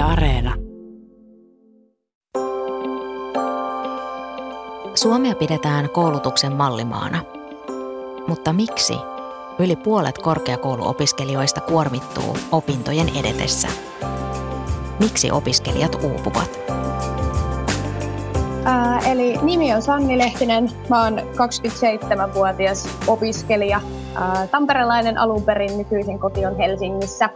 Yle Areena. Suomea pidetään koulutuksen mallimaana. Mutta miksi yli puolet korkeakouluopiskelijoista kuormittuu opintojen edetessä? Miksi opiskelijat uupuvat? Ää, eli nimi on Sanni Lehtinen. Mä oon 27-vuotias opiskelija. Ää, tamperelainen alun perin, nykyisin koti on Helsingissä.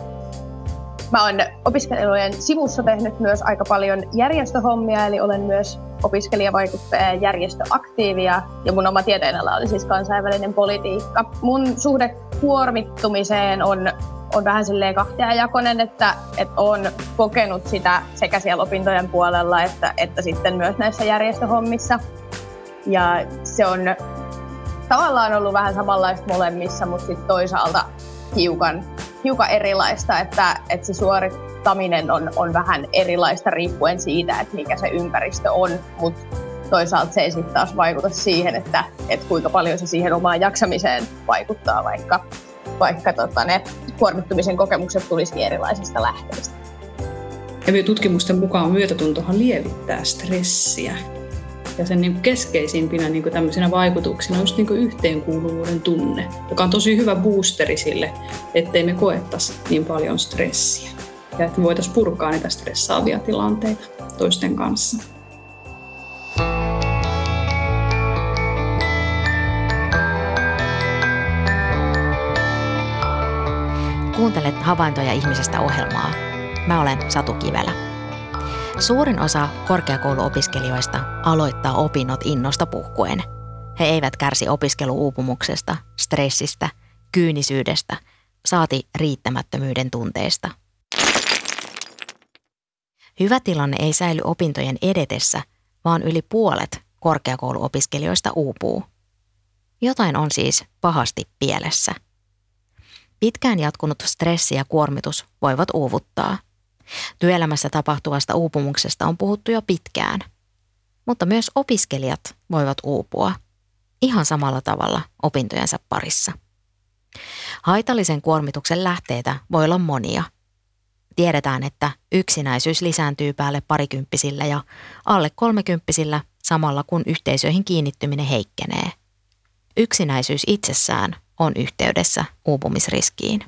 Mä oon opiskelijoiden sivussa tehnyt myös aika paljon järjestöhommia, eli olen myös opiskelijavaikuttaja ja järjestöaktiivia, ja mun oma tieteenala oli siis kansainvälinen politiikka. Mun suhde kuormittumiseen on, on vähän silleen kahtiajakoinen, että, että on kokenut sitä sekä siellä opintojen puolella että, että sitten myös näissä järjestöhommissa. Ja se on tavallaan ollut vähän samanlaista molemmissa, mutta sitten toisaalta hiukan, hiukan erilaista, että, että se suorittaminen on, on vähän erilaista riippuen siitä, että mikä se ympäristö on, mutta toisaalta se ei sitten taas vaikuta siihen, että, että kuinka paljon se siihen omaan jaksamiseen vaikuttaa, vaikka, vaikka tota, ne kuormittumisen kokemukset tulisikin erilaisista lähteistä. Ja tutkimusten mukaan myötätuntohan lievittää stressiä. Ja sen niin keskeisimpinä niin kuin vaikutuksina on just niin yhteenkuuluvuuden tunne, joka on tosi hyvä boosteri sille, ettei me koettaisi niin paljon stressiä. Ja että me voitaisiin purkaa niitä stressaavia tilanteita toisten kanssa. Kuuntelet Havaintoja ihmisestä ohjelmaa. Mä olen Satu Kivelä. Suurin osa korkeakouluopiskelijoista aloittaa opinnot innosta puhkuen. He eivät kärsi opiskeluuupumuksesta, stressistä, kyynisyydestä, saati riittämättömyyden tunteesta. Hyvä tilanne ei säily opintojen edetessä, vaan yli puolet korkeakouluopiskelijoista uupuu. Jotain on siis pahasti pielessä. Pitkään jatkunut stressi ja kuormitus voivat uuvuttaa – Työelämässä tapahtuvasta uupumuksesta on puhuttu jo pitkään, mutta myös opiskelijat voivat uupua ihan samalla tavalla opintojensa parissa. Haitallisen kuormituksen lähteitä voi olla monia. Tiedetään, että yksinäisyys lisääntyy päälle parikymppisillä ja alle kolmekymppisillä samalla kun yhteisöihin kiinnittyminen heikkenee. Yksinäisyys itsessään on yhteydessä uupumisriskiin.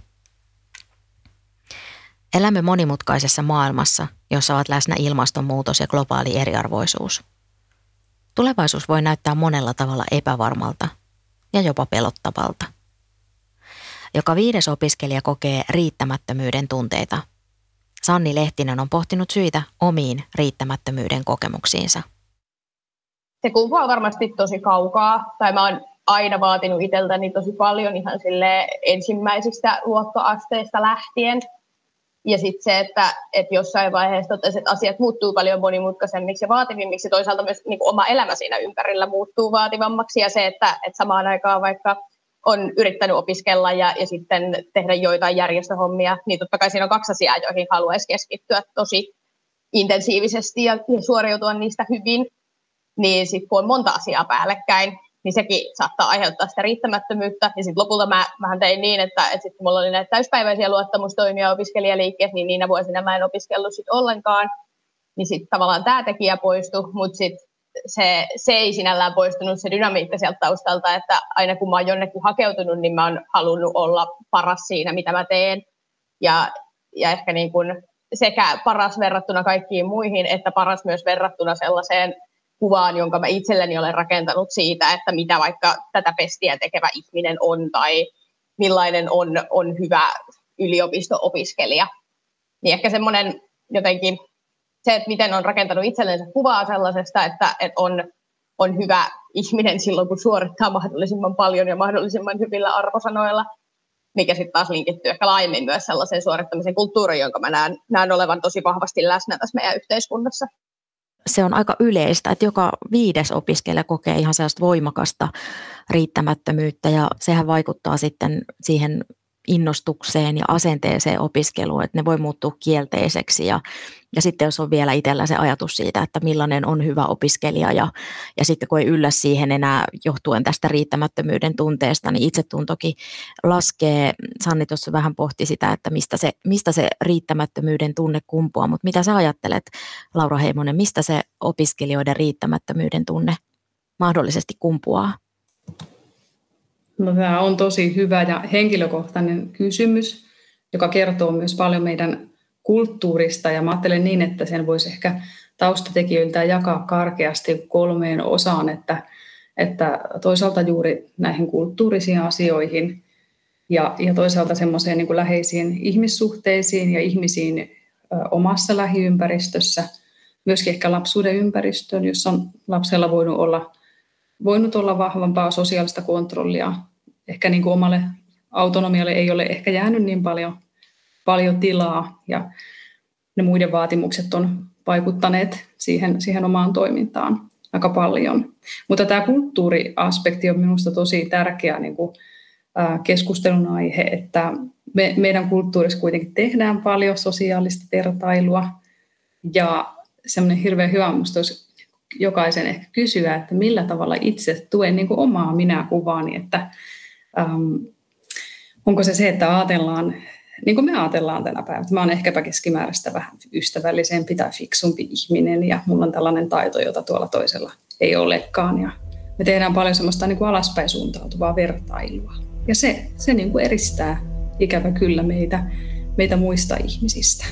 Elämme monimutkaisessa maailmassa, jossa ovat läsnä ilmastonmuutos ja globaali eriarvoisuus. Tulevaisuus voi näyttää monella tavalla epävarmalta ja jopa pelottavalta. Joka viides opiskelija kokee riittämättömyyden tunteita. Sanni Lehtinen on pohtinut syitä omiin riittämättömyyden kokemuksiinsa. Se kumpuaa varmasti tosi kaukaa, tai mä oon aina vaatinut itseltäni tosi paljon ihan sille ensimmäisistä luokkoasteista lähtien – ja sitten se, että, että jossain vaiheessa totesi, että asiat muuttuu paljon monimutkaisemmiksi ja vaativimmiksi. Toisaalta myös niin kuin oma elämä siinä ympärillä muuttuu vaativammaksi. Ja se, että, että samaan aikaan vaikka on yrittänyt opiskella ja, ja sitten tehdä joitain järjestöhommia, niin totta kai siinä on kaksi asiaa, joihin haluaisi keskittyä tosi intensiivisesti ja, ja suoriutua niistä hyvin. Niin sitten kun on monta asiaa päällekkäin, niin sekin saattaa aiheuttaa sitä riittämättömyyttä. Ja sitten lopulta mä vähän tein niin, että, että sitten mulla oli näitä täyspäiväisiä luottamustoimia opiskelijaliikkeessä, niin niinä vuosina mä en opiskellut sit ollenkaan. Niin sitten tavallaan tämä tekijä poistui, mutta sitten se, se ei sinällään poistunut se dynamiikka sieltä taustalta, että aina kun mä oon jonnekin hakeutunut, niin mä oon halunnut olla paras siinä, mitä mä teen. Ja, ja ehkä niin kun sekä paras verrattuna kaikkiin muihin, että paras myös verrattuna sellaiseen kuvaan, jonka mä itselleni olen rakentanut siitä, että mitä vaikka tätä pestiä tekevä ihminen on tai millainen on, on hyvä yliopisto-opiskelija. Niin ehkä semmoinen jotenkin se, että miten on rakentanut itsellensä kuvaa sellaisesta, että, että on, on hyvä ihminen silloin, kun suorittaa mahdollisimman paljon ja mahdollisimman hyvillä arvosanoilla, mikä sitten taas linkittyy ehkä laajemmin myös sellaiseen suorittamisen kulttuuriin, jonka mä näen, näen olevan tosi vahvasti läsnä tässä meidän yhteiskunnassa se on aika yleistä, että joka viides opiskelija kokee ihan sellaista voimakasta riittämättömyyttä ja sehän vaikuttaa sitten siihen innostukseen ja asenteeseen opiskeluun, että ne voi muuttua kielteiseksi ja, ja sitten jos on vielä itsellä se ajatus siitä, että millainen on hyvä opiskelija ja, ja sitten kun ei yllä siihen enää johtuen tästä riittämättömyyden tunteesta, niin itsetuntokin laskee. Sanni tuossa vähän pohti sitä, että mistä se, mistä se riittämättömyyden tunne kumpuaa, mutta mitä sä ajattelet Laura Heimonen, mistä se opiskelijoiden riittämättömyyden tunne mahdollisesti kumpuaa? No, tämä on tosi hyvä ja henkilökohtainen kysymys, joka kertoo myös paljon meidän kulttuurista. Ja mä ajattelen niin, että sen voisi ehkä taustatekijöiltä jakaa karkeasti kolmeen osaan, että, että toisaalta juuri näihin kulttuurisiin asioihin ja, ja toisaalta semmoiseen niin läheisiin ihmissuhteisiin ja ihmisiin omassa lähiympäristössä, myöskin ehkä lapsuuden ympäristöön, jossa on lapsella voinut olla voinut olla vahvampaa sosiaalista kontrollia. Ehkä niin kuin omalle autonomialle ei ole ehkä jäänyt niin paljon, paljon tilaa ja ne muiden vaatimukset on vaikuttaneet siihen, siihen omaan toimintaan aika paljon. Mutta tämä kulttuuriaspekti on minusta tosi tärkeä niin kuin, keskustelun aihe, että me, meidän kulttuurissa kuitenkin tehdään paljon sosiaalista vertailua ja semmoinen hirveän hyvä minusta olisi jokaisen ehkä kysyä, että millä tavalla itse tuen niin kuin omaa minäkuvaani, että ähm, onko se se, että ajatellaan, niin kuin me ajatellaan tänä päivänä, mä oon ehkäpä keskimääräistä vähän ystävällisempi tai fiksumpi ihminen ja mulla on tällainen taito, jota tuolla toisella ei olekaan ja me tehdään paljon semmoista niin kuin alaspäin suuntautuvaa vertailua. Ja se, se niin kuin eristää ikävä kyllä meitä, meitä muista ihmisistä.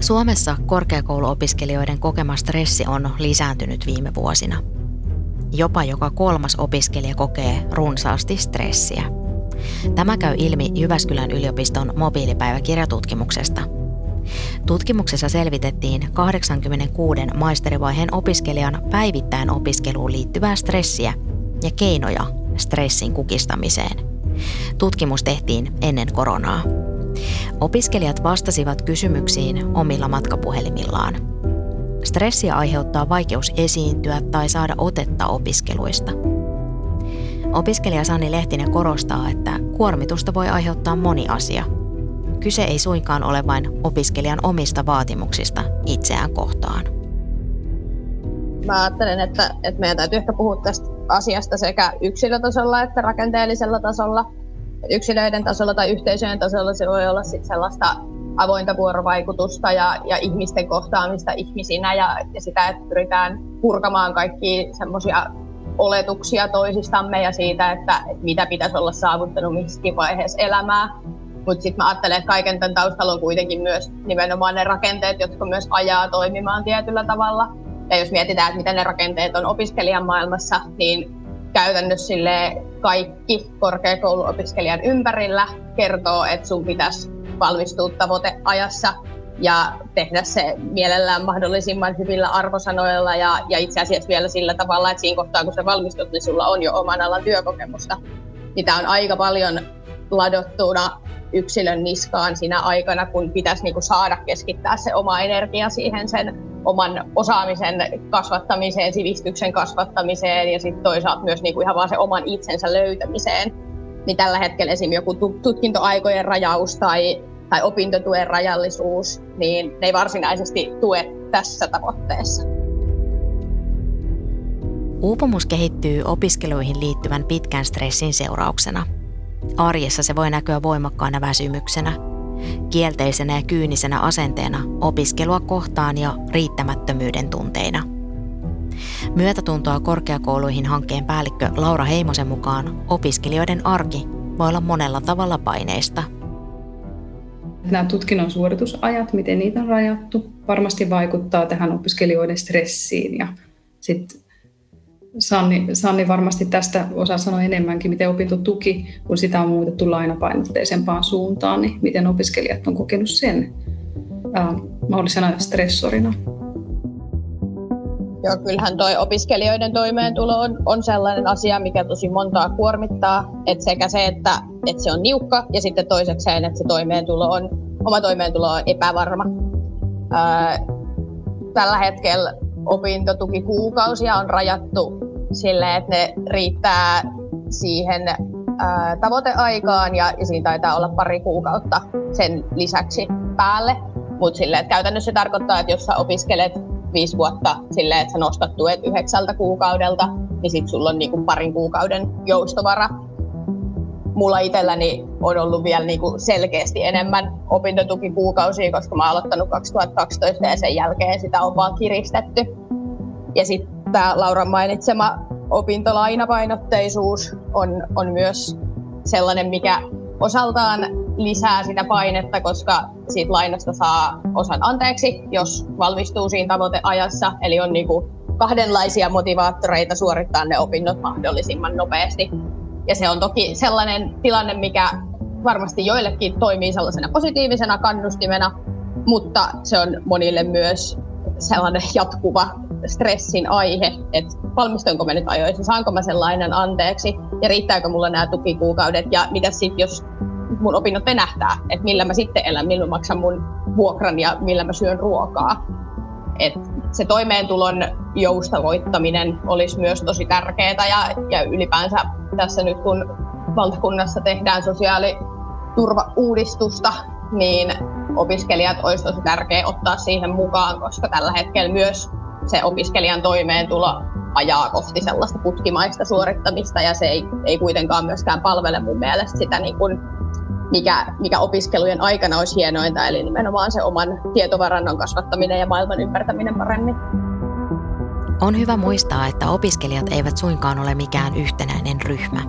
Suomessa korkeakouluopiskelijoiden kokema stressi on lisääntynyt viime vuosina. Jopa joka kolmas opiskelija kokee runsaasti stressiä. Tämä käy ilmi Jyväskylän yliopiston mobiilipäiväkirjatutkimuksesta. Tutkimuksessa selvitettiin 86 maisterivaiheen opiskelijan päivittäin opiskeluun liittyvää stressiä ja keinoja stressin kukistamiseen. Tutkimus tehtiin ennen koronaa. Opiskelijat vastasivat kysymyksiin omilla matkapuhelimillaan. Stressiä aiheuttaa vaikeus esiintyä tai saada otetta opiskeluista. Opiskelija Sani Lehtinen korostaa, että kuormitusta voi aiheuttaa moni asia. Kyse ei suinkaan ole vain opiskelijan omista vaatimuksista itseään kohtaan. Mä ajattelen, että, että meidän täytyy ehkä puhua tästä asiasta sekä yksilötasolla että rakenteellisella tasolla – yksilöiden tasolla tai yhteisöjen tasolla se voi olla sit sellaista avointa vuorovaikutusta ja, ja ihmisten kohtaamista ihmisinä ja, ja sitä, että pyritään purkamaan kaikki semmoisia oletuksia toisistamme ja siitä, että, että mitä pitäisi olla saavuttanut missäkin vaiheessa elämää. Mutta sitten mä ajattelen, että kaiken tämän taustalla on kuitenkin myös nimenomaan ne rakenteet, jotka myös ajaa toimimaan tietyllä tavalla. Ja jos mietitään, että miten ne rakenteet on opiskelijan maailmassa, niin käytännössä kaikki korkeakouluopiskelijan ympärillä kertoo, että sun pitäisi valmistua tavoiteajassa ja tehdä se mielellään mahdollisimman hyvillä arvosanoilla ja, ja itse asiassa vielä sillä tavalla, että siinä kohtaa kun sä valmistut, niin sulla on jo oman alan työkokemusta. Mitä on aika paljon ladottuna yksilön niskaan siinä aikana, kun pitäisi niin kuin saada keskittää se oma energia siihen sen oman osaamisen kasvattamiseen, sivistyksen kasvattamiseen ja sitten toisaalta myös niin kuin ihan vaan se oman itsensä löytämiseen. Niin tällä hetkellä esimerkiksi joku tutkintoaikojen rajaus tai, tai opintotuen rajallisuus, niin ne ei varsinaisesti tue tässä tavoitteessa. Uupumus kehittyy opiskeluihin liittyvän pitkän stressin seurauksena – Arjessa se voi näkyä voimakkaana väsymyksenä, kielteisenä ja kyynisenä asenteena opiskelua kohtaan ja riittämättömyyden tunteina. Myötätuntoa korkeakouluihin hankkeen päällikkö Laura Heimosen mukaan opiskelijoiden arki voi olla monella tavalla paineista. Nämä tutkinnon suoritusajat, miten niitä on rajattu, varmasti vaikuttaa tähän opiskelijoiden stressiin ja sitten Sanni, Sanni varmasti tästä osaa sanoa enemmänkin, miten opintotuki, kun sitä on muutettu lainapainotteisempaan suuntaan, niin miten opiskelijat on kokenut sen ää, mahdollisena stressorina. Joo, kyllähän toi opiskelijoiden toimeentulo on, on sellainen asia, mikä tosi montaa kuormittaa. Et sekä se, että, että se on niukka ja sitten toisekseen, että se toimeentulo on, oma toimeentulo on epävarma. Ää, tällä hetkellä opintotukikuukausia on rajattu sille, että ne riittää siihen ää, tavoiteaikaan ja, ja siinä taitaa olla pari kuukautta sen lisäksi päälle. Mutta käytännössä se tarkoittaa, että jos sä opiskelet viisi vuotta silleen, että sä nostat tuet yhdeksältä kuukaudelta, niin sitten sulla on niinku parin kuukauden joustovara. Mulla itselläni on ollut vielä niinku selkeästi enemmän opintotukikuukausia, koska mä oon aloittanut 2012 ja sen jälkeen sitä on vaan kiristetty. Ja sitten tämä Lauran mainitsema opintolainapainotteisuus on, on myös sellainen, mikä osaltaan lisää sitä painetta, koska siitä lainasta saa osan anteeksi, jos valmistuu siinä tavoiteajassa. Eli on niin kuin kahdenlaisia motivaattoreita suorittaa ne opinnot mahdollisimman nopeasti. Ja se on toki sellainen tilanne, mikä varmasti joillekin toimii sellaisena positiivisena kannustimena, mutta se on monille myös sellainen jatkuva stressin aihe, että valmistunko mä nyt ajoissa, saanko mä sen lainan anteeksi ja riittääkö mulla nämä tukikuukaudet ja mitä sitten, jos mun opinnot venähtää, että millä mä sitten elän, millä mä maksan mun vuokran ja millä mä syön ruokaa. Et se toimeentulon joustavoittaminen olisi myös tosi tärkeää ja, ja ylipäänsä tässä nyt kun valtakunnassa tehdään sosiaaliturvauudistusta, niin opiskelijat olisi tosi tärkeää ottaa siihen mukaan, koska tällä hetkellä myös se opiskelijan toimeentulo ajaa kohti sellaista putkimaista suorittamista ja se ei, ei kuitenkaan myöskään palvele mun mielestä sitä, niin kuin, mikä, mikä opiskelujen aikana olisi hienointa, eli nimenomaan se oman tietovarannon kasvattaminen ja maailman ymmärtäminen paremmin. On hyvä muistaa, että opiskelijat eivät suinkaan ole mikään yhtenäinen ryhmä.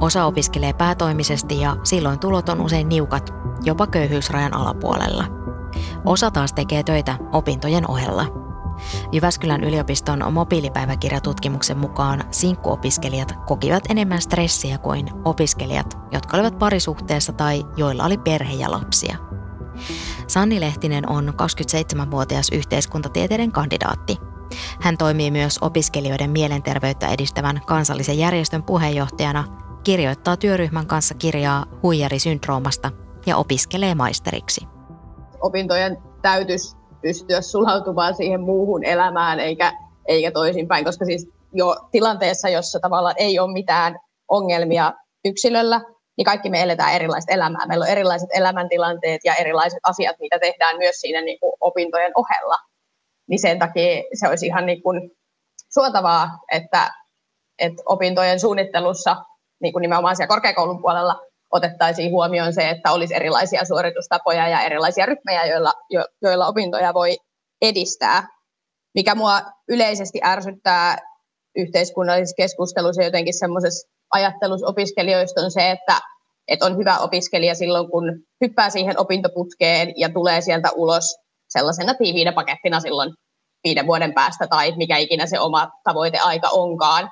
Osa opiskelee päätoimisesti ja silloin tulot on usein niukat, jopa köyhyysrajan alapuolella. Osa taas tekee töitä opintojen ohella – Jyväskylän yliopiston mobiilipäiväkirjatutkimuksen mukaan sinkkuopiskelijat kokivat enemmän stressiä kuin opiskelijat, jotka olivat parisuhteessa tai joilla oli perhe ja lapsia. Sanni Lehtinen on 27-vuotias yhteiskuntatieteiden kandidaatti. Hän toimii myös opiskelijoiden mielenterveyttä edistävän kansallisen järjestön puheenjohtajana, kirjoittaa työryhmän kanssa kirjaa huijarisyndroomasta ja opiskelee maisteriksi. Opintojen täytyisi pystyä sulautumaan siihen muuhun elämään eikä, eikä toisinpäin, koska siis jo tilanteessa, jossa tavallaan ei ole mitään ongelmia yksilöllä, niin kaikki me eletään erilaista elämää. Meillä on erilaiset elämäntilanteet ja erilaiset asiat, mitä tehdään myös siinä niin kuin opintojen ohella. Niin sen takia se olisi ihan niin kuin suotavaa, että, että opintojen suunnittelussa niin kuin nimenomaan siellä korkeakoulun puolella otettaisiin huomioon se, että olisi erilaisia suoritustapoja ja erilaisia ryhmiä, joilla, jo, joilla opintoja voi edistää. Mikä mua yleisesti ärsyttää yhteiskunnallisessa keskustelussa jotenkin semmoisessa ajattelussa opiskelijoista on se, että, että on hyvä opiskelija silloin, kun hyppää siihen opintoputkeen ja tulee sieltä ulos sellaisena tiiviinä pakettina silloin viiden vuoden päästä tai mikä ikinä se oma tavoiteaika onkaan.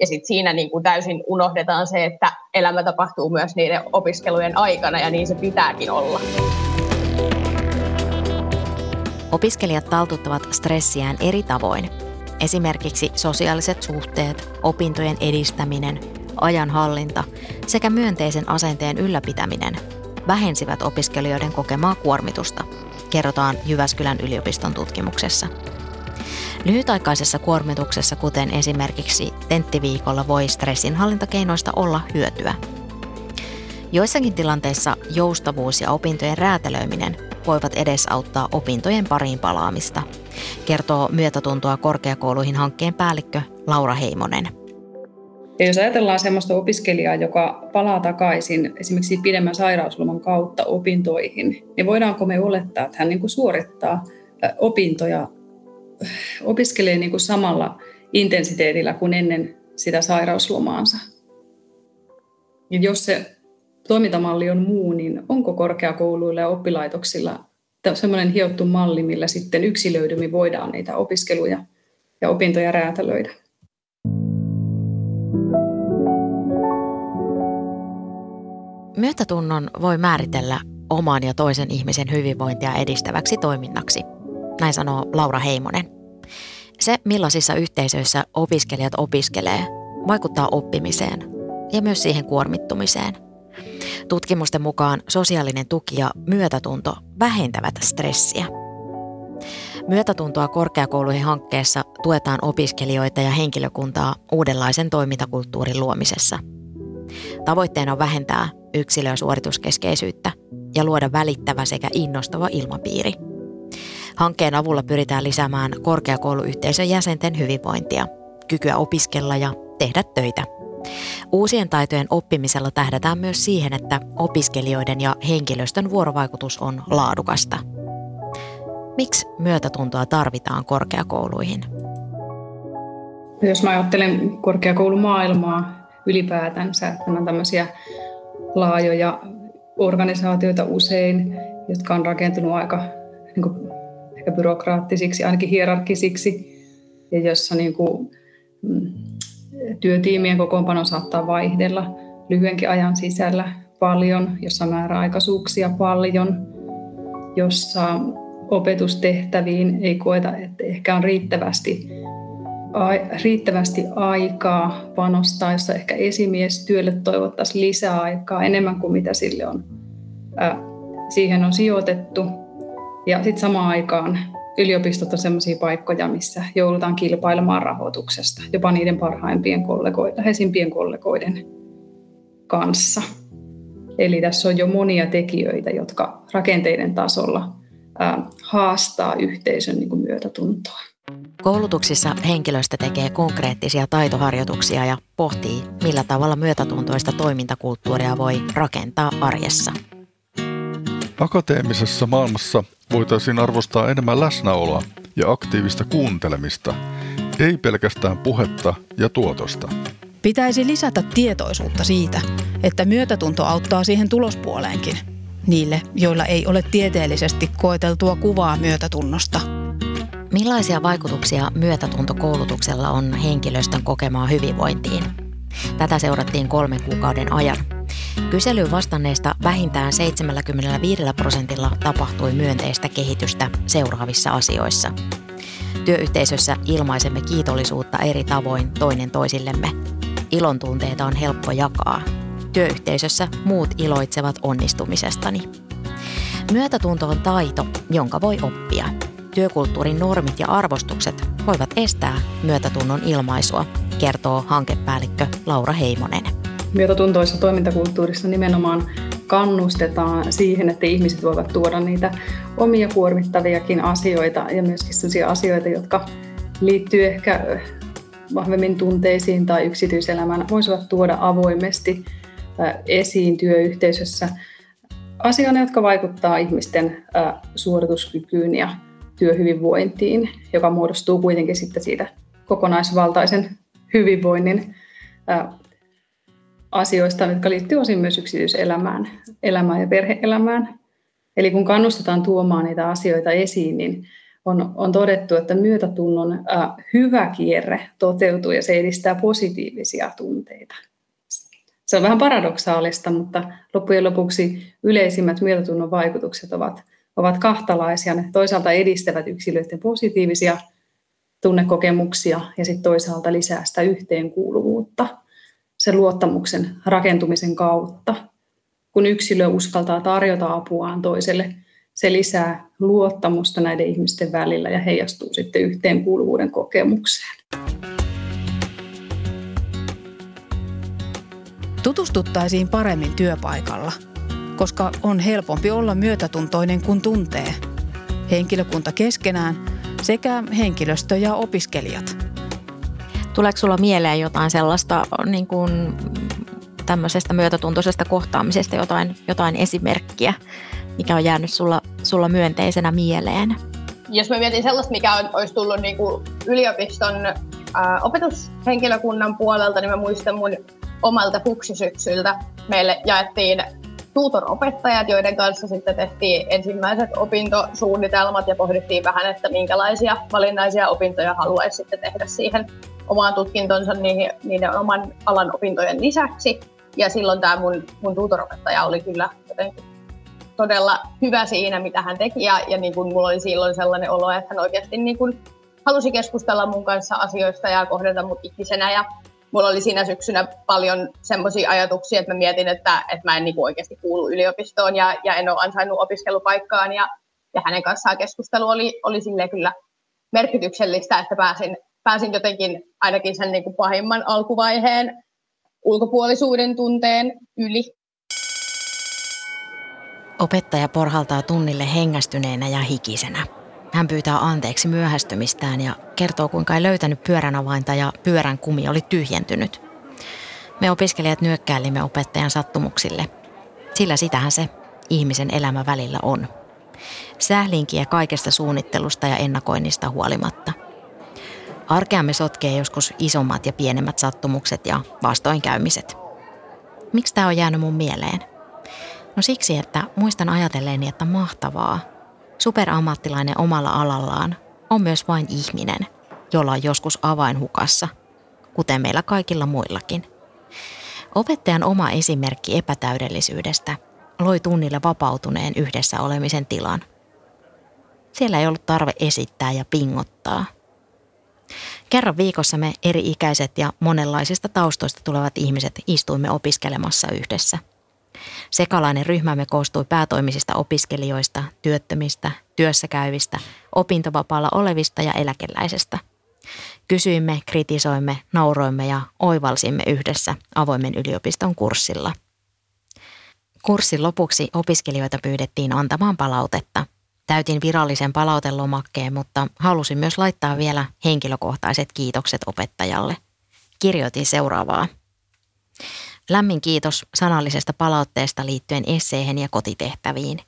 Ja sitten siinä niin kuin täysin unohdetaan se, että elämä tapahtuu myös niiden opiskelujen aikana ja niin se pitääkin olla. Opiskelijat taltuttavat stressiään eri tavoin. Esimerkiksi sosiaaliset suhteet, opintojen edistäminen, ajanhallinta sekä myönteisen asenteen ylläpitäminen vähensivät opiskelijoiden kokemaa kuormitusta, kerrotaan Jyväskylän yliopiston tutkimuksessa. Lyhytaikaisessa kuormituksessa, kuten esimerkiksi tenttiviikolla, voi stressinhallintakeinoista olla hyötyä. Joissakin tilanteissa joustavuus ja opintojen räätälöiminen voivat edesauttaa opintojen pariin palaamista, kertoo myötätuntoa korkeakouluihin hankkeen päällikkö Laura Heimonen. Ja jos ajatellaan sellaista opiskelijaa, joka palaa takaisin esimerkiksi pidemmän sairausloman kautta opintoihin, niin voidaanko me olettaa, että hän niin kuin suorittaa opintoja opiskelee niin kuin samalla intensiteetillä kuin ennen sitä sairauslomaansa. Ja jos se toimintamalli on muu, niin onko korkeakouluilla ja oppilaitoksilla sellainen hiottu malli, millä sitten yksilöidymmin voidaan niitä opiskeluja ja opintoja räätälöidä? Myötätunnon voi määritellä oman ja toisen ihmisen hyvinvointia edistäväksi toiminnaksi – näin sanoo Laura Heimonen. Se, millaisissa yhteisöissä opiskelijat opiskelee, vaikuttaa oppimiseen ja myös siihen kuormittumiseen. Tutkimusten mukaan sosiaalinen tuki ja myötätunto vähentävät stressiä. Myötätuntoa korkeakouluihin hankkeessa tuetaan opiskelijoita ja henkilökuntaa uudenlaisen toimintakulttuurin luomisessa. Tavoitteena on vähentää yksilö- ja suorituskeskeisyyttä ja luoda välittävä sekä innostava ilmapiiri. Hankkeen avulla pyritään lisäämään korkeakouluyhteisön jäsenten hyvinvointia, kykyä opiskella ja tehdä töitä. Uusien taitojen oppimisella tähdätään myös siihen, että opiskelijoiden ja henkilöstön vuorovaikutus on laadukasta. Miksi myötätuntoa tarvitaan korkeakouluihin? Jos mä ajattelen korkeakoulumaailmaa ylipäätänsä, että on tämmöisiä laajoja organisaatioita usein, jotka on rakentunut aika niin kuin, ehkä byrokraattisiksi, ainakin hierarkisiksi, ja jossa niin kuin, mm, työtiimien kokoonpano saattaa vaihdella lyhyenkin ajan sisällä paljon, jossa määräaikaisuuksia paljon, jossa opetustehtäviin ei koeta, että ehkä on riittävästi, riittävästi aikaa panostaa, jossa ehkä esimiestyölle toivottaisiin lisää aikaa enemmän kuin mitä sille on, siihen on sijoitettu. Ja sitten samaan aikaan yliopistot on sellaisia paikkoja, missä joudutaan kilpailemaan rahoituksesta, jopa niiden parhaimpien kollegoiden, läheisimpien kollegoiden kanssa. Eli tässä on jo monia tekijöitä, jotka rakenteiden tasolla haastaa yhteisön niin kuin myötätuntoa. Koulutuksissa henkilöstö tekee konkreettisia taitoharjoituksia ja pohtii, millä tavalla myötätuntoista toimintakulttuuria voi rakentaa arjessa. Akateemisessa maailmassa voitaisiin arvostaa enemmän läsnäoloa ja aktiivista kuuntelemista, ei pelkästään puhetta ja tuotosta. Pitäisi lisätä tietoisuutta siitä, että myötätunto auttaa siihen tulospuoleenkin – niille, joilla ei ole tieteellisesti koeteltua kuvaa myötätunnosta. Millaisia vaikutuksia myötätuntokoulutuksella on henkilöstön kokemaa hyvinvointiin? Tätä seurattiin kolmen kuukauden ajan. Kyselyyn vastanneista vähintään 75 prosentilla tapahtui myönteistä kehitystä seuraavissa asioissa. Työyhteisössä ilmaisemme kiitollisuutta eri tavoin toinen toisillemme. Ilon tunteita on helppo jakaa työyhteisössä muut iloitsevat onnistumisestani. Myötätunto on taito, jonka voi oppia. Työkulttuurin normit ja arvostukset voivat estää myötätunnon ilmaisua, kertoo hankepäällikkö Laura Heimonen. Myötätuntoissa toimintakulttuurissa nimenomaan kannustetaan siihen, että ihmiset voivat tuoda niitä omia kuormittaviakin asioita ja myöskin sellaisia asioita, jotka liittyy ehkä vahvemmin tunteisiin tai yksityiselämään, voisivat tuoda avoimesti esiin työyhteisössä asioina, jotka vaikuttaa ihmisten suorituskykyyn ja työhyvinvointiin, joka muodostuu kuitenkin sitten siitä kokonaisvaltaisen hyvinvoinnin asioista, jotka liittyvät osin myös yksityiselämään elämään ja perheelämään. Eli kun kannustetaan tuomaan niitä asioita esiin, niin on, on todettu, että myötätunnon äh, hyvä kierre toteutuu ja se edistää positiivisia tunteita. Se on vähän paradoksaalista, mutta loppujen lopuksi yleisimmät myötätunnon vaikutukset ovat, ovat kahtalaisia. Ne toisaalta edistävät yksilöiden positiivisia tunnekokemuksia ja sitten toisaalta lisää sitä yhteenkuuluvuutta sen luottamuksen rakentumisen kautta. Kun yksilö uskaltaa tarjota apuaan toiselle, se lisää luottamusta näiden ihmisten välillä ja heijastuu sitten yhteenkuuluvuuden kokemukseen. Tutustuttaisiin paremmin työpaikalla, koska on helpompi olla myötätuntoinen kuin tuntee. Henkilökunta keskenään sekä henkilöstö ja opiskelijat. Tuleeko sulla mieleen jotain sellaista niin kuin tämmöisestä myötätuntoisesta kohtaamisesta, jotain, jotain esimerkkiä, mikä on jäänyt sulla, sulla myönteisenä mieleen? Jos mä mietin sellaista, mikä on, olisi tullut niin kuin yliopiston ää, opetushenkilökunnan puolelta, niin mä muistan mun omalta fuksisyksyltä meille jaettiin tutoropettajat, joiden kanssa sitten tehtiin ensimmäiset opintosuunnitelmat ja pohdittiin vähän, että minkälaisia valinnaisia opintoja haluaisi sitten tehdä siihen omaan tutkintonsa niihin, niiden oman alan opintojen lisäksi. Ja silloin tämä mun, mun tutoropettaja oli kyllä jotenkin todella hyvä siinä, mitä hän teki. Ja, ja niin kuin mulla oli silloin sellainen olo, että hän oikeasti niin kuin halusi keskustella mun kanssa asioista ja kohdata mut ihmisenä. Ja mulla oli siinä syksynä paljon semmoisia ajatuksia, että mä mietin, että, että mä en niin oikeasti kuulu yliopistoon ja, ja en ole ansainnut opiskelupaikkaan. Ja, ja hänen kanssaan keskustelu oli, oli sille kyllä merkityksellistä, että pääsin, pääsin jotenkin ainakin sen niin kuin pahimman alkuvaiheen ulkopuolisuuden tunteen yli. Opettaja porhaltaa tunnille hengästyneenä ja hikisenä. Hän pyytää anteeksi myöhästymistään ja kertoo, kuinka ei löytänyt pyörän avainta ja pyörän kumi oli tyhjentynyt. Me opiskelijat nyökkäilimme opettajan sattumuksille, sillä sitähän se ihmisen elämä välillä on. Sählinkiä kaikesta suunnittelusta ja ennakoinnista huolimatta. Arkeamme sotkee joskus isommat ja pienemmät sattumukset ja vastoinkäymiset. Miksi tämä on jäänyt mun mieleen? No siksi, että muistan ajatelleeni, että mahtavaa. Superammattilainen omalla alallaan on myös vain ihminen, jolla on joskus avainhukassa, kuten meillä kaikilla muillakin. Opettajan oma esimerkki epätäydellisyydestä loi tunnille vapautuneen yhdessä olemisen tilan. Siellä ei ollut tarve esittää ja pingottaa. Kerran viikossa me eri-ikäiset ja monenlaisista taustoista tulevat ihmiset istuimme opiskelemassa yhdessä. Sekalainen ryhmämme koostui päätoimisista opiskelijoista, työttömistä, työssäkäyvistä, opintovapaalla olevista ja eläkeläisestä. Kysyimme, kritisoimme, nauroimme ja oivalsimme yhdessä avoimen yliopiston kurssilla – Kurssin lopuksi opiskelijoita pyydettiin antamaan palautetta. Täytin virallisen palautelomakkeen, mutta halusin myös laittaa vielä henkilökohtaiset kiitokset opettajalle. Kirjoitin seuraavaa. Lämmin kiitos sanallisesta palautteesta liittyen esseihin ja kotitehtäviin.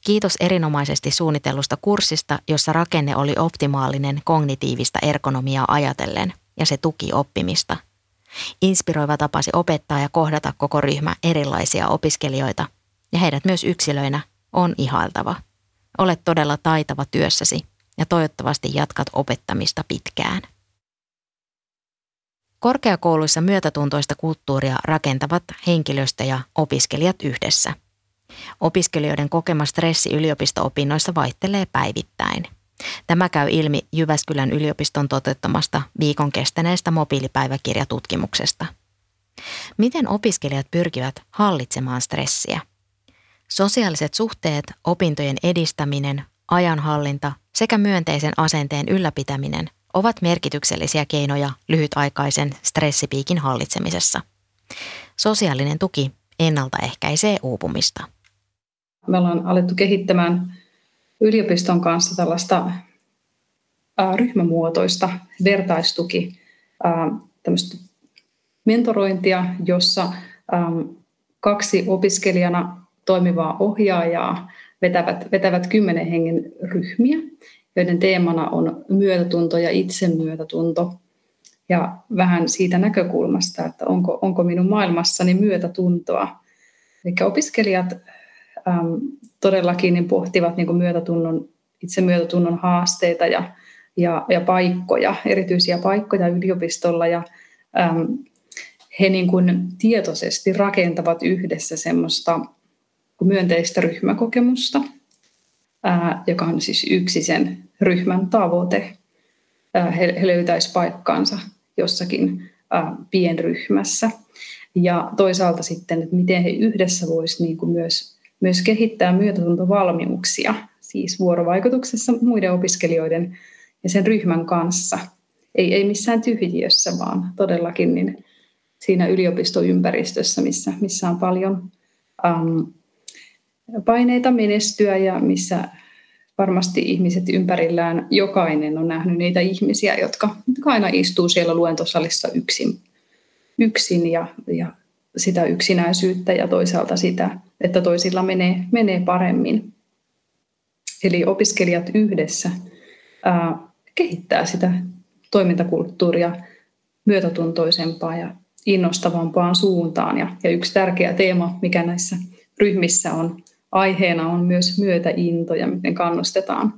Kiitos erinomaisesti suunnitellusta kurssista, jossa rakenne oli optimaalinen kognitiivista ergonomiaa ajatellen ja se tuki oppimista – Inspiroiva tapasi opettaa ja kohdata koko ryhmä erilaisia opiskelijoita, ja heidät myös yksilöinä on ihailtava. Olet todella taitava työssäsi ja toivottavasti jatkat opettamista pitkään. Korkeakouluissa myötätuntoista kulttuuria rakentavat henkilöstö ja opiskelijat yhdessä. Opiskelijoiden kokema stressi yliopisto-opinnoissa vaihtelee päivittäin – Tämä käy ilmi Jyväskylän yliopiston toteuttamasta viikon kestäneestä mobiilipäiväkirjatutkimuksesta. Miten opiskelijat pyrkivät hallitsemaan stressiä? Sosiaaliset suhteet, opintojen edistäminen, ajanhallinta sekä myönteisen asenteen ylläpitäminen ovat merkityksellisiä keinoja lyhytaikaisen stressipiikin hallitsemisessa. Sosiaalinen tuki ennaltaehkäisee uupumista. Me ollaan alettu kehittämään yliopiston kanssa tällaista ryhmämuotoista vertaistuki, mentorointia, jossa kaksi opiskelijana toimivaa ohjaajaa vetävät, vetävät kymmenen hengen ryhmiä, joiden teemana on myötätunto ja itsemyötätunto. Ja vähän siitä näkökulmasta, että onko, onko minun maailmassani myötätuntoa. Eli opiskelijat todellakin niin pohtivat niin myötätunnon, itse myötätunnon haasteita ja, ja, ja paikkoja, erityisiä paikkoja yliopistolla ja äm, he niin kuin tietoisesti rakentavat yhdessä semmoista myönteistä ryhmäkokemusta, ää, joka on siis yksi sen ryhmän tavoite. Ää, he, he löytäisivät paikkaansa jossakin ää, pienryhmässä. Ja toisaalta sitten, että miten he yhdessä voisivat niin kuin myös myös kehittää myötätuntovalmiuksia, siis vuorovaikutuksessa muiden opiskelijoiden ja sen ryhmän kanssa. Ei, ei missään tyhjiössä, vaan todellakin niin siinä yliopistoympäristössä, missä, missä on paljon um, paineita menestyä ja missä varmasti ihmiset ympärillään, jokainen on nähnyt niitä ihmisiä, jotka, jotka aina istuu siellä luentosalissa yksin, yksin ja, ja sitä yksinäisyyttä ja toisaalta sitä, että toisilla menee, menee paremmin. Eli opiskelijat yhdessä ää, kehittää sitä toimintakulttuuria myötätuntoisempaa ja innostavampaan suuntaan. Ja, ja yksi tärkeä teema, mikä näissä ryhmissä on aiheena, on myös myötäinto ja miten kannustetaan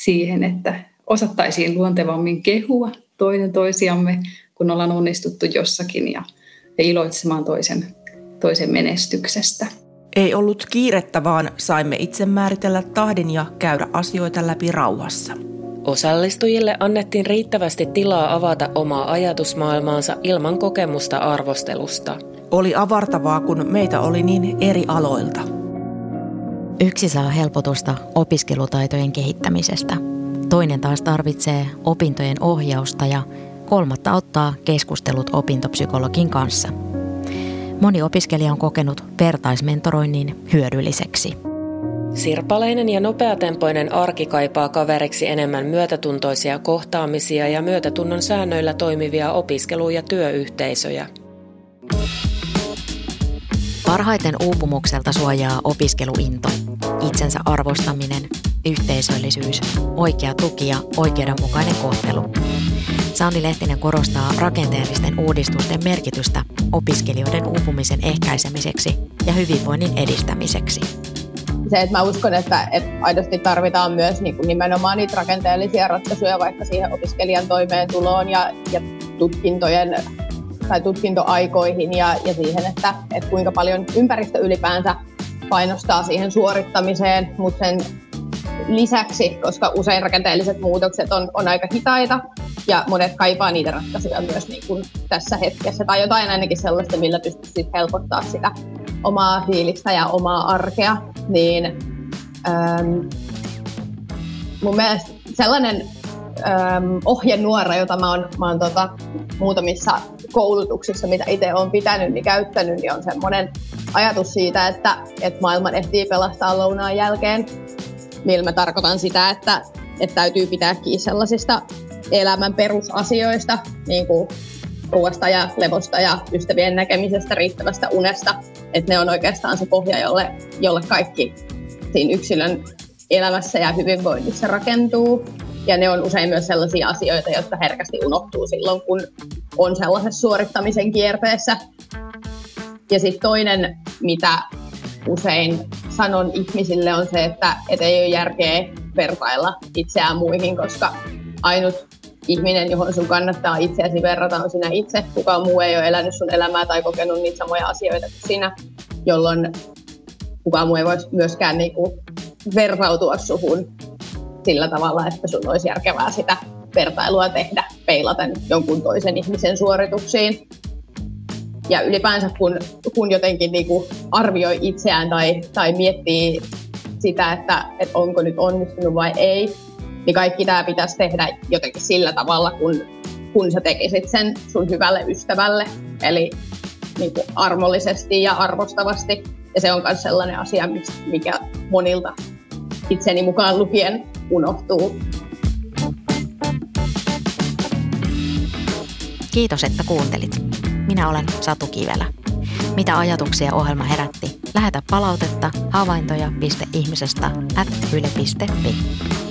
siihen, että osattaisiin luontevammin kehua toinen toisiamme, kun ollaan onnistuttu jossakin ja ja iloitsemaan toisen, toisen menestyksestä. Ei ollut kiirettä, vaan saimme itse määritellä tahdin ja käydä asioita läpi rauhassa. Osallistujille annettiin riittävästi tilaa avata omaa ajatusmaailmaansa ilman kokemusta arvostelusta. Oli avartavaa, kun meitä oli niin eri aloilta. Yksi saa helpotusta opiskelutaitojen kehittämisestä. Toinen taas tarvitsee opintojen ohjausta ja Kolmatta ottaa keskustelut opintopsykologin kanssa. Moni opiskelija on kokenut vertaismentoroinnin hyödylliseksi. Sirpaleinen ja nopeatempoinen arki kaipaa kaveriksi enemmän myötätuntoisia kohtaamisia ja myötätunnon säännöillä toimivia opiskelu- ja työyhteisöjä. Parhaiten uupumukselta suojaa opiskeluinto, itsensä arvostaminen, yhteisöllisyys, oikea tuki ja oikeudenmukainen kohtelu. Sauni Lehtinen korostaa rakenteellisten uudistusten merkitystä opiskelijoiden uupumisen ehkäisemiseksi ja hyvinvoinnin edistämiseksi. Se, että mä uskon, että, että aidosti tarvitaan myös niin kuin nimenomaan niitä rakenteellisia ratkaisuja vaikka siihen opiskelijan toimeentuloon ja, ja tutkintojen tai tutkintoaikoihin ja, ja siihen, että, että kuinka paljon ympäristö ylipäänsä painostaa siihen suorittamiseen, mutta sen lisäksi, koska usein rakenteelliset muutokset on, on aika hitaita ja monet kaipaa niitä ratkaisuja myös niin kuin tässä hetkessä tai jotain ainakin sellaista, millä pystyisi helpottaa sitä omaa fiilistä ja omaa arkea, niin ähm, mun mielestä sellainen ähm, ohjenuora, jota mä oon, mä oon tota, muutamissa koulutuksissa, mitä itse olen pitänyt, niin käyttänyt, niin on semmoinen ajatus siitä, että, että maailman ehtii pelastaa lounaan jälkeen. Millä mä tarkoitan sitä, että, että täytyy pitää kiinni sellaisista elämän perusasioista, niin kuin ruoasta ja levosta ja ystävien näkemisestä, riittävästä unesta. Että ne on oikeastaan se pohja, jolle, jolle kaikki siinä yksilön elämässä ja hyvinvoinnissa rakentuu. Ja ne on usein myös sellaisia asioita, jotka herkästi unohtuu silloin, kun on sellaisessa suorittamisen kierteessä. Ja sitten toinen, mitä usein sanon ihmisille, on se, että et ei ole järkeä vertailla itseään muihin, koska ainut ihminen, johon sun kannattaa itseäsi verrata, on sinä itse. Kukaan muu ei ole elänyt sun elämää tai kokenut niitä samoja asioita kuin sinä, jolloin kukaan muu ei voisi myöskään niinku vertautua suhun sillä tavalla, että sun olisi järkevää sitä vertailua tehdä peilaten jonkun toisen ihmisen suorituksiin. Ja ylipäänsä kun, kun jotenkin niin kuin arvioi itseään tai, tai miettii sitä, että, että onko nyt onnistunut vai ei, niin kaikki tämä pitäisi tehdä jotenkin sillä tavalla, kun, kun sä tekisit sen sun hyvälle ystävälle. Eli niin kuin armollisesti ja arvostavasti. Ja se on myös sellainen asia, mikä monilta itseni mukaan lukien unohtuu. Kiitos, että kuuntelit. Minä olen Satu Kivelä. Mitä ajatuksia ohjelma herätti? Lähetä palautetta havaintoja.ihmisestä at yle.fi.